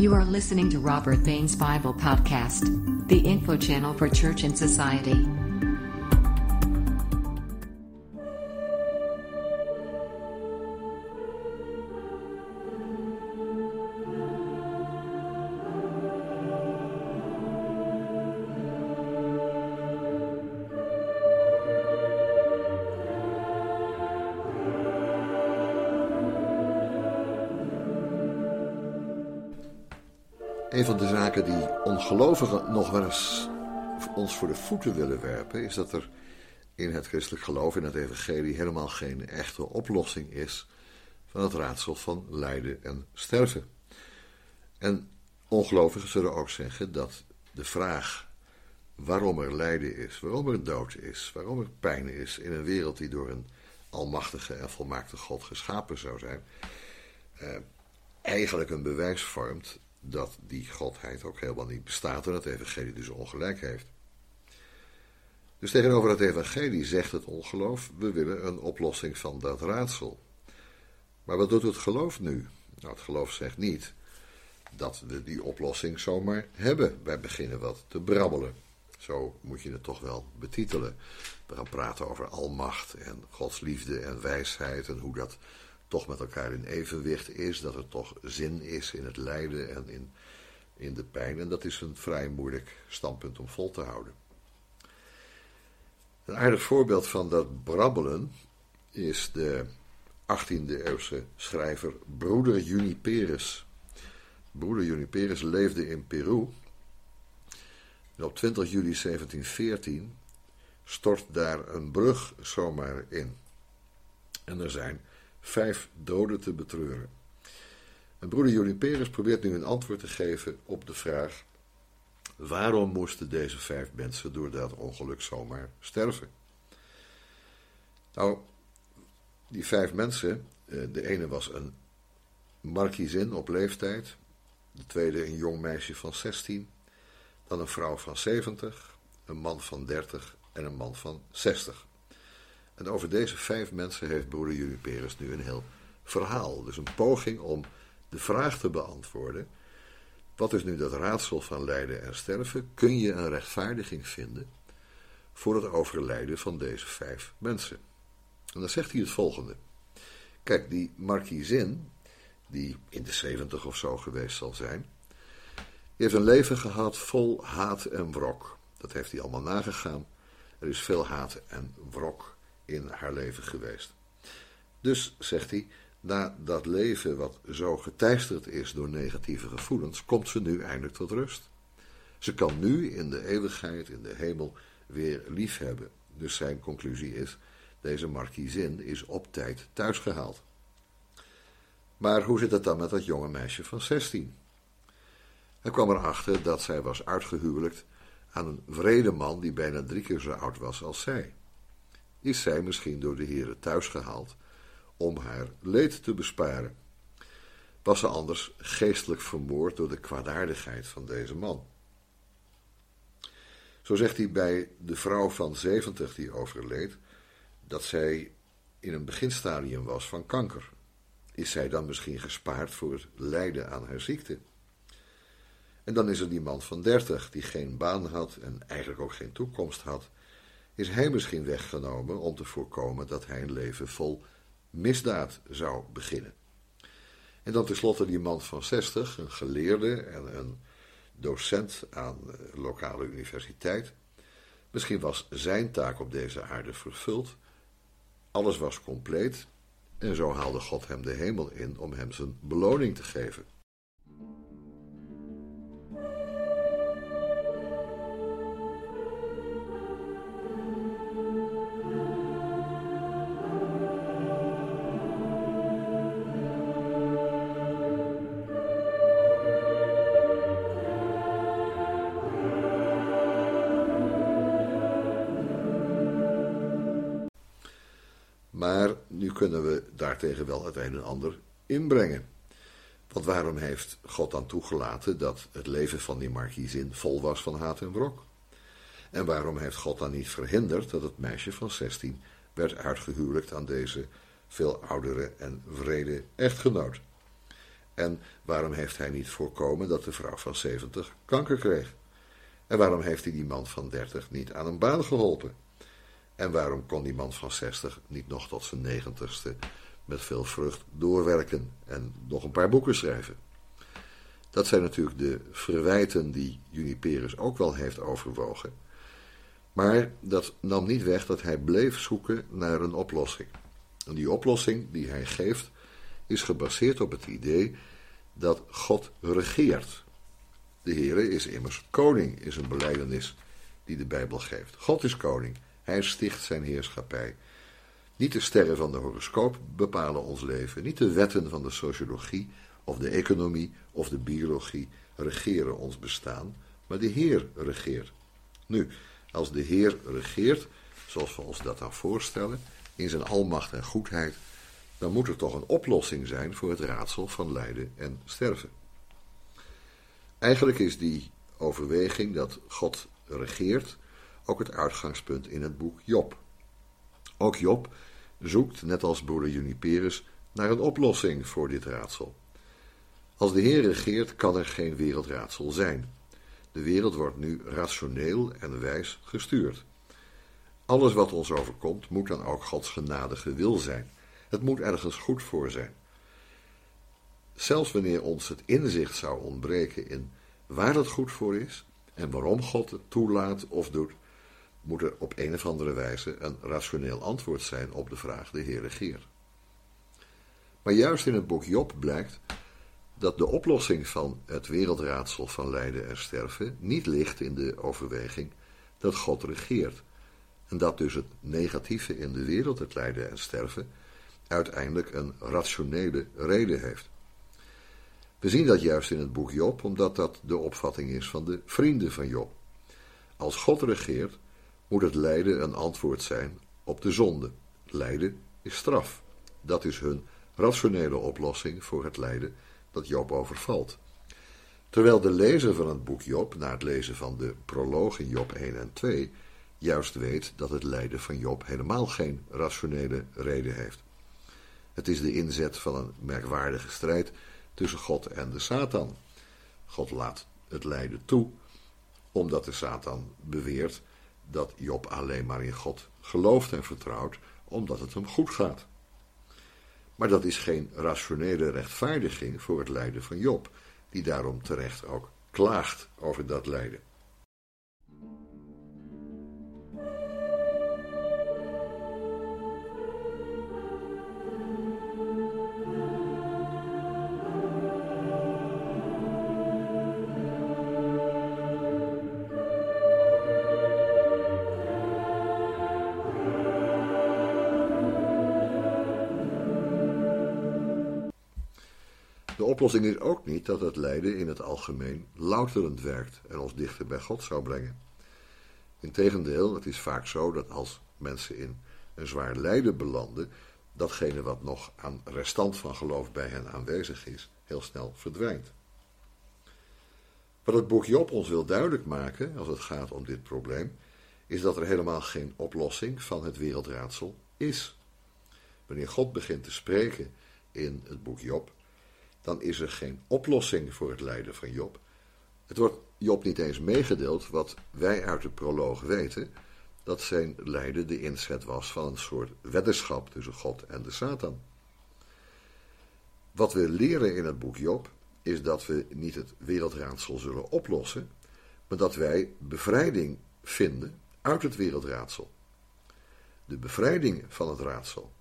You are listening to Robert Bain's Bible Podcast, the info channel for church and society. Die ongelovigen nog wel eens ons voor de voeten willen werpen, is dat er in het christelijk geloof, in het evangelie, helemaal geen echte oplossing is van het raadsel van lijden en sterven. En ongelovigen zullen ook zeggen dat de vraag waarom er lijden is, waarom er dood is, waarom er pijn is in een wereld die door een almachtige en volmaakte God geschapen zou zijn, eh, eigenlijk een bewijs vormt dat die godheid ook helemaal niet bestaat en het evangelie dus ongelijk heeft. Dus tegenover het evangelie zegt het ongeloof, we willen een oplossing van dat raadsel. Maar wat doet het geloof nu? Nou, het geloof zegt niet dat we die oplossing zomaar hebben. Wij beginnen wat te brabbelen. Zo moet je het toch wel betitelen. We gaan praten over almacht en Gods liefde en wijsheid en hoe dat toch met elkaar in evenwicht is, dat er toch zin is in het lijden en in, in de pijn. En dat is een vrij moeilijk standpunt om vol te houden. Een aardig voorbeeld van dat brabbelen is de 18e eeuwse schrijver Broeder Juniperus. Broeder Juniperus leefde in Peru. En op 20 juli 1714 stort daar een brug zomaar in. En er zijn vijf doden te betreuren. En broeder Juniperus probeert nu een antwoord te geven op de vraag: waarom moesten deze vijf mensen door dat ongeluk zomaar sterven? Nou, die vijf mensen, eh, de ene was een markiezin op leeftijd, de tweede een jong meisje van 16, dan een vrouw van 70, een man van 30 en een man van 60. En over deze vijf mensen heeft broeder Juniperus nu een heel verhaal. Dus een poging om de vraag te beantwoorden. Wat is nu dat raadsel van lijden en sterven? Kun je een rechtvaardiging vinden voor het overlijden van deze vijf mensen? En dan zegt hij het volgende. Kijk, die markiezin, die in de zeventig of zo geweest zal zijn, heeft een leven gehad vol haat en wrok. Dat heeft hij allemaal nagegaan. Er is veel haat en wrok in haar leven geweest. Dus, zegt hij, na dat leven wat zo geteisterd is door negatieve gevoelens, komt ze nu eindelijk tot rust. Ze kan nu in de eeuwigheid, in de hemel, weer lief hebben. Dus zijn conclusie is, deze markiezin is op tijd thuisgehaald. Maar hoe zit het dan met dat jonge meisje van 16? Hij kwam erachter dat zij was uitgehuwelijkt aan een vrede man die bijna drie keer zo oud was als zij is zij misschien door de heren thuisgehaald om haar leed te besparen. Was ze anders geestelijk vermoord door de kwaadaardigheid van deze man? Zo zegt hij bij de vrouw van 70 die overleed, dat zij in een beginstadium was van kanker. Is zij dan misschien gespaard voor het lijden aan haar ziekte? En dan is er die man van 30 die geen baan had en eigenlijk ook geen toekomst had is hij misschien weggenomen om te voorkomen dat hij een leven vol misdaad zou beginnen. En dan tenslotte die man van 60, een geleerde en een docent aan lokale universiteit. Misschien was zijn taak op deze aarde vervuld. Alles was compleet en zo haalde God hem de hemel in om hem zijn beloning te geven. Kunnen we daartegen wel het een en ander inbrengen. Want waarom heeft God dan toegelaten dat het leven van die markiezin vol was van haat en wrok? En waarom heeft God dan niet verhinderd dat het meisje van 16 werd uitgehuwelijkt aan deze veel oudere en vrede echtgenoot? En waarom heeft hij niet voorkomen dat de vrouw van 70 kanker kreeg? En waarom heeft hij die man van 30 niet aan een baan geholpen? En waarom kon die man van 60 niet nog tot zijn negentigste met veel vrucht doorwerken en nog een paar boeken schrijven? Dat zijn natuurlijk de verwijten die Juniperus ook wel heeft overwogen. Maar dat nam niet weg dat hij bleef zoeken naar een oplossing. En die oplossing die hij geeft is gebaseerd op het idee dat God regeert. De Heere is immers koning, is een beleidenis die de Bijbel geeft. God is koning, hij sticht zijn heerschappij. Niet de sterren van de horoscoop bepalen ons leven, niet de wetten van de sociologie of de economie of de biologie regeren ons bestaan, maar de Heer regeert. Nu, als de Heer regeert, zoals we ons dat dan voorstellen, in zijn almacht en goedheid, dan moet er toch een oplossing zijn voor het raadsel van lijden en sterven. Eigenlijk is die overweging dat God regeert ook het uitgangspunt in het boek Job. Ook Job zoekt, net als broeder Juniperus, naar een oplossing voor dit raadsel. Als de Heer regeert, kan er geen wereldraadsel zijn. De wereld wordt nu rationeel en wijs gestuurd. Alles wat ons overkomt, moet dan ook Gods genadige wil zijn. Het moet ergens goed voor zijn. Zelfs wanneer ons het inzicht zou ontbreken in waar het goed voor is en waarom God het toelaat of doet, moet er op een of andere wijze een rationeel antwoord zijn op de vraag de Heer regeert. Maar juist in het boek Job blijkt dat de oplossing van het wereldraadsel van lijden en sterven niet ligt in de overweging dat God regeert en dat dus het negatieve in de wereld, het lijden en sterven, uiteindelijk een rationele reden heeft. We zien dat juist in het boek Job, omdat dat de opvatting is van de vrienden van Job. Als God regeert, moet het lijden een antwoord zijn op de zonde. Lijden is straf. Dat is hun rationele oplossing voor het lijden dat Job overvalt. Terwijl de lezer van het boek Job, na het lezen van de proloog in Job 1 en 2, juist weet dat het lijden van Job helemaal geen rationele reden heeft. Het is de inzet van een merkwaardige strijd tussen God en de Satan. God laat het lijden toe, omdat de Satan beweert dat Job alleen maar in God gelooft en vertrouwt, omdat het hem goed gaat. Maar dat is geen rationele rechtvaardiging voor het lijden van Job, die daarom terecht ook klaagt over dat lijden. Oplossing is ook niet dat het lijden in het algemeen louterend werkt en ons dichter bij God zou brengen. Integendeel, het is vaak zo dat als mensen in een zwaar lijden belanden, datgene wat nog aan restant van geloof bij hen aanwezig is, heel snel verdwijnt. Wat het boek Job ons wil duidelijk maken als het gaat om dit probleem, is dat er helemaal geen oplossing van het wereldraadsel is. Wanneer God begint te spreken in het boek Job, dan is er geen oplossing voor het lijden van Job. Het wordt Job niet eens meegedeeld wat wij uit de proloog weten, dat zijn lijden de inzet was van een soort weddenschap tussen God en de Satan. Wat we leren in het boek Job is dat we niet het wereldraadsel zullen oplossen, maar dat wij bevrijding vinden uit het wereldraadsel. De bevrijding van het raadsel.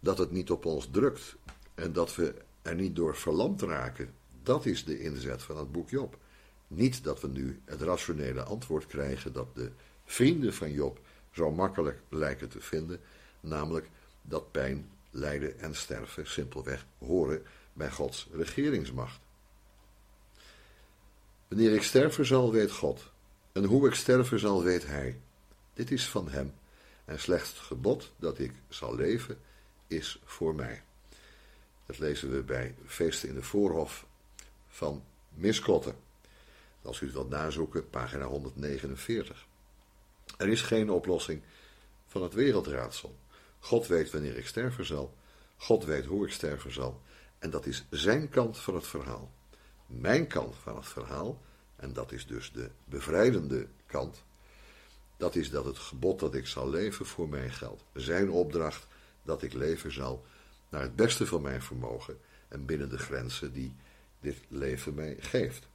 Dat het niet op ons drukt en dat we er niet door verlamd raken. Dat is de inzet van het boek Job. Niet dat we nu het rationele antwoord krijgen dat de vrienden van Job zo makkelijk lijken te vinden, namelijk dat pijn, lijden en sterven simpelweg horen bij Gods regeringsmacht. Wanneer ik sterven zal, weet God, en hoe ik sterven zal, weet Hij. Dit is van Hem, En slechts het gebod dat ik zal leven is voor mij. Dat lezen we bij Feesten in de Voorhof van Misklotten. Als u het wilt nazoeken, pagina 149. Er is geen oplossing van het wereldraadsel. God weet wanneer ik sterven zal. God weet hoe ik sterven zal. En dat is zijn kant van het verhaal. Mijn kant van het verhaal, en dat is dus de bevrijdende kant, dat is dat het gebod dat ik zal leven voor mij geldt. Zijn opdracht dat ik leven zal naar het beste van mijn vermogen en binnen de grenzen die dit leven mij geeft.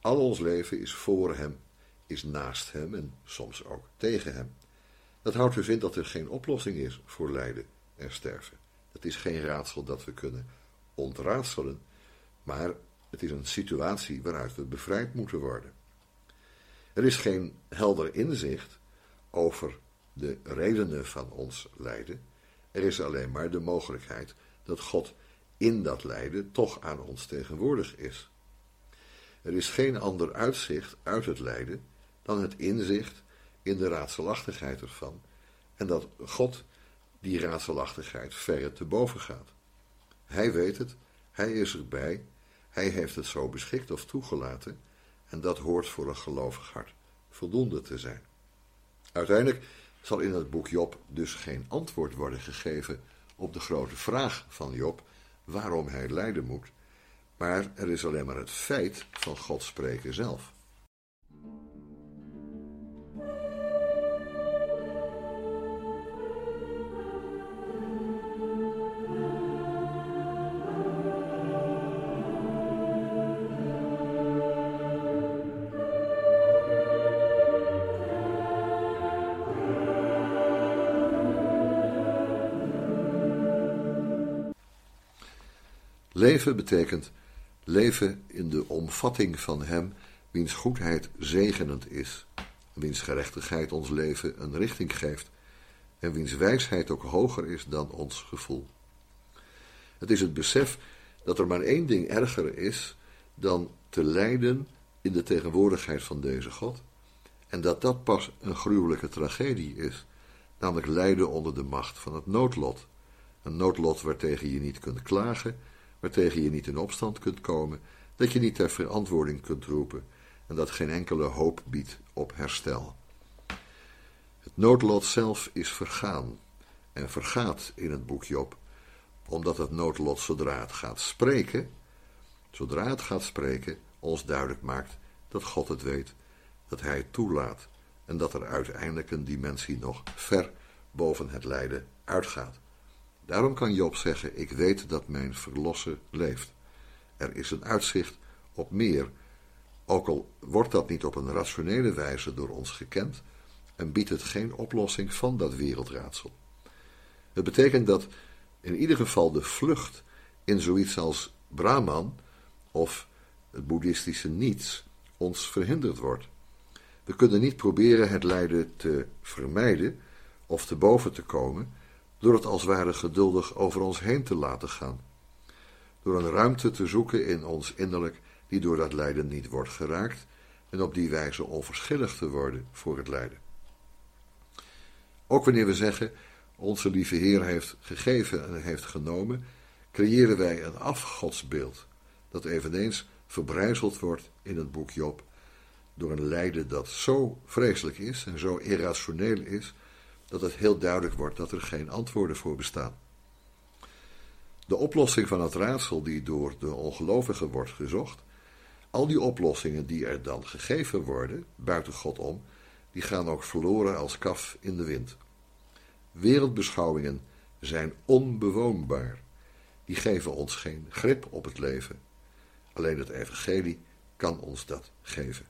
Al ons leven is voor hem, is naast hem en soms ook tegen hem. Dat houdt dus in dat er geen oplossing is voor lijden en sterven. Het is geen raadsel dat we kunnen ontraadselen, maar het is een situatie waaruit we bevrijd moeten worden. Er is geen helder inzicht over de redenen van ons lijden. Er is alleen maar de mogelijkheid dat God in dat lijden toch aan ons tegenwoordig is. Er is geen ander uitzicht uit het lijden dan het inzicht in de raadselachtigheid ervan en dat God die raadselachtigheid verre te boven gaat. Hij weet het, hij is erbij, hij heeft het zo beschikt of toegelaten en dat hoort voor een gelovig hart voldoende te zijn. Uiteindelijk zal in het boek Job dus geen antwoord worden gegeven op de grote vraag van Job waarom hij lijden moet, maar er is alleen maar het feit van God spreken zelf. Leven betekent leven in de omvatting van Hem, wiens goedheid zegenend is, wiens gerechtigheid ons leven een richting geeft en wiens wijsheid ook hoger is dan ons gevoel. Het is het besef dat er maar één ding erger is dan te lijden in de tegenwoordigheid van deze God, en dat dat pas een gruwelijke tragedie is, namelijk lijden onder de macht van het noodlot. Een noodlot waartegen je niet kunt klagen waartegen je niet in opstand kunt komen, dat je niet ter verantwoording kunt roepen en dat geen enkele hoop biedt op herstel. Het noodlot zelf is vergaan en vergaat in het boek Job, omdat het noodlot zodra het gaat spreken, zodra het gaat spreken, ons duidelijk maakt dat God het weet, dat Hij het toelaat en dat er uiteindelijk een dimensie nog ver boven het lijden uitgaat. Daarom kan Job zeggen, ik weet dat mijn verlosser leeft. Er is een uitzicht op meer, ook al wordt dat niet op een rationele wijze door ons gekend en biedt het geen oplossing van dat wereldraadsel. Het betekent dat in ieder geval de vlucht in zoiets als Brahman of het boeddhistische niets ons verhinderd wordt. We kunnen niet proberen het lijden te vermijden of te boven te komen, door het als ware geduldig over ons heen te laten gaan. Door een ruimte te zoeken in ons innerlijk die door dat lijden niet wordt geraakt en op die wijze onverschillig te worden voor het lijden. Ook wanneer we zeggen, onze lieve Heer heeft gegeven en heeft genomen, creëren wij een afgodsbeeld, dat eveneens verbrijzeld wordt in het boek Job, door een lijden dat zo vreselijk is en zo irrationeel is, dat het heel duidelijk wordt dat er geen antwoorden voor bestaan. De oplossing van het raadsel die door de ongelovigen wordt gezocht, al die oplossingen die er dan gegeven worden, buiten God om, die gaan ook verloren als kaf in de wind. Wereldbeschouwingen zijn onbewoonbaar. Die geven ons geen grip op het leven. Alleen het evangelie kan ons dat geven.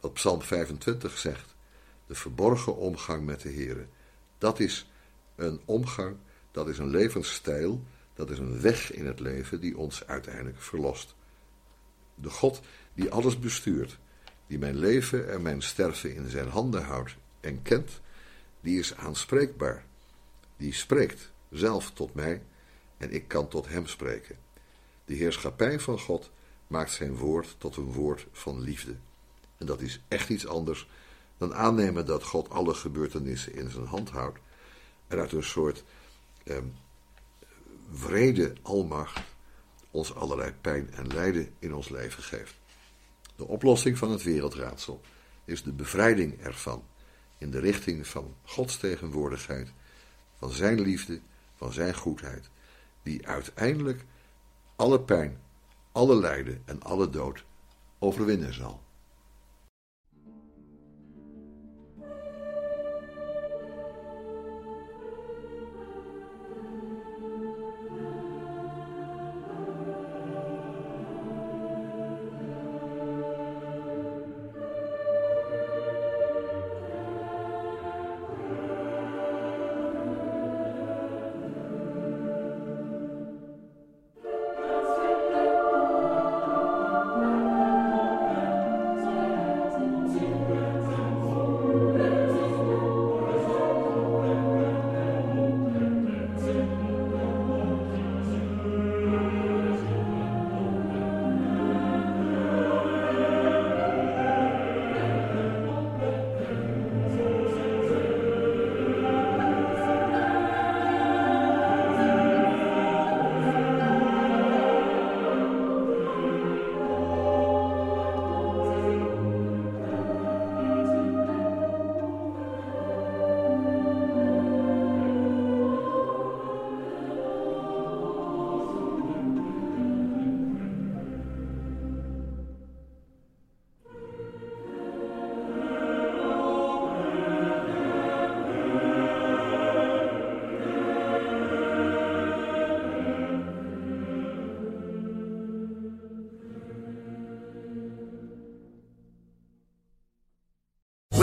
Wat Psalm 25 zegt, de verborgen omgang met de Heer. Dat is een omgang, dat is een levensstijl, dat is een weg in het leven die ons uiteindelijk verlost. De God die alles bestuurt, die mijn leven en mijn sterven in zijn handen houdt en kent, die is aanspreekbaar. Die spreekt zelf tot mij en ik kan tot hem spreken. De heerschappij van God maakt zijn woord tot een woord van liefde. En dat is echt iets anders dan aannemen dat God alle gebeurtenissen in zijn hand houdt en uit een soort eh, vrede almacht ons allerlei pijn en lijden in ons leven geeft. De oplossing van het wereldraadsel is de bevrijding ervan in de richting van Gods tegenwoordigheid, van Zijn liefde, van Zijn goedheid, die uiteindelijk alle pijn, alle lijden en alle dood overwinnen zal.